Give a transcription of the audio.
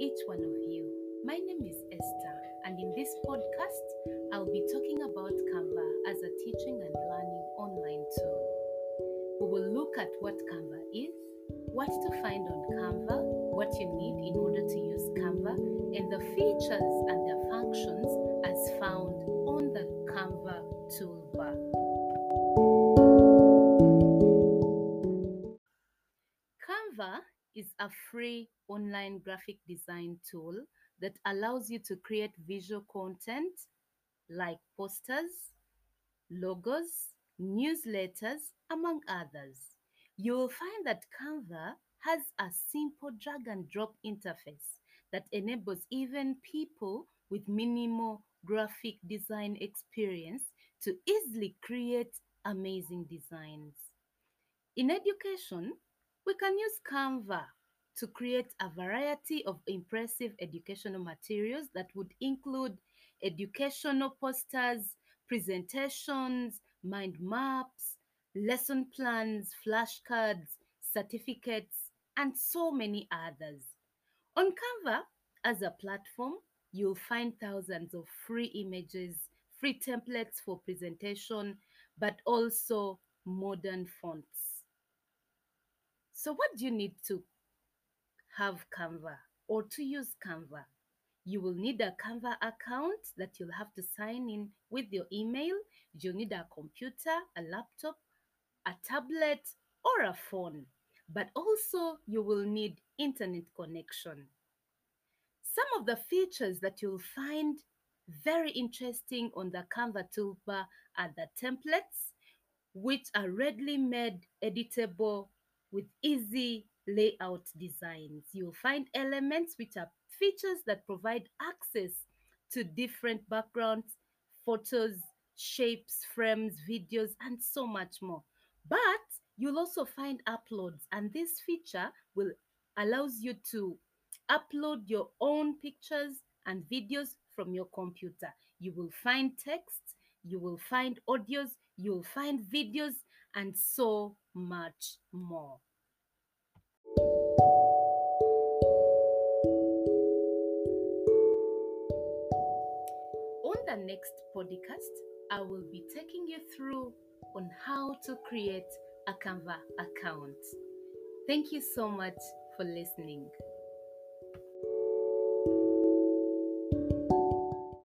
each one of you. My name is Esther, and in this podcast, I'll be talking about Canva as a teaching and learning online tool. We will look at what Canva is, what to find on Canva, what you need in order to use Canva, and the features and their functions as found on the Canva toolbar. Canva is a free online graphic design tool that allows you to create visual content like posters, logos, newsletters, among others. You will find that Canva has a simple drag and drop interface that enables even people with minimal graphic design experience to easily create amazing designs. In education, we can use Canva to create a variety of impressive educational materials that would include educational posters, presentations, mind maps, lesson plans, flashcards, certificates, and so many others. On Canva, as a platform, you'll find thousands of free images, free templates for presentation, but also modern fonts. So, what do you need to have Canva or to use Canva? You will need a Canva account that you'll have to sign in with your email. You'll need a computer, a laptop, a tablet, or a phone. But also, you will need internet connection. Some of the features that you'll find very interesting on the Canva toolbar are the templates, which are readily made editable with easy layout designs. You'll find elements which are features that provide access to different backgrounds, photos, shapes, frames, videos, and so much more. But you'll also find uploads, and this feature will allows you to upload your own pictures and videos from your computer. You will find text, you will find audios, you'll find videos, and so much more. On the next podcast, I will be taking you through on how to create a Canva account. Thank you so much for listening.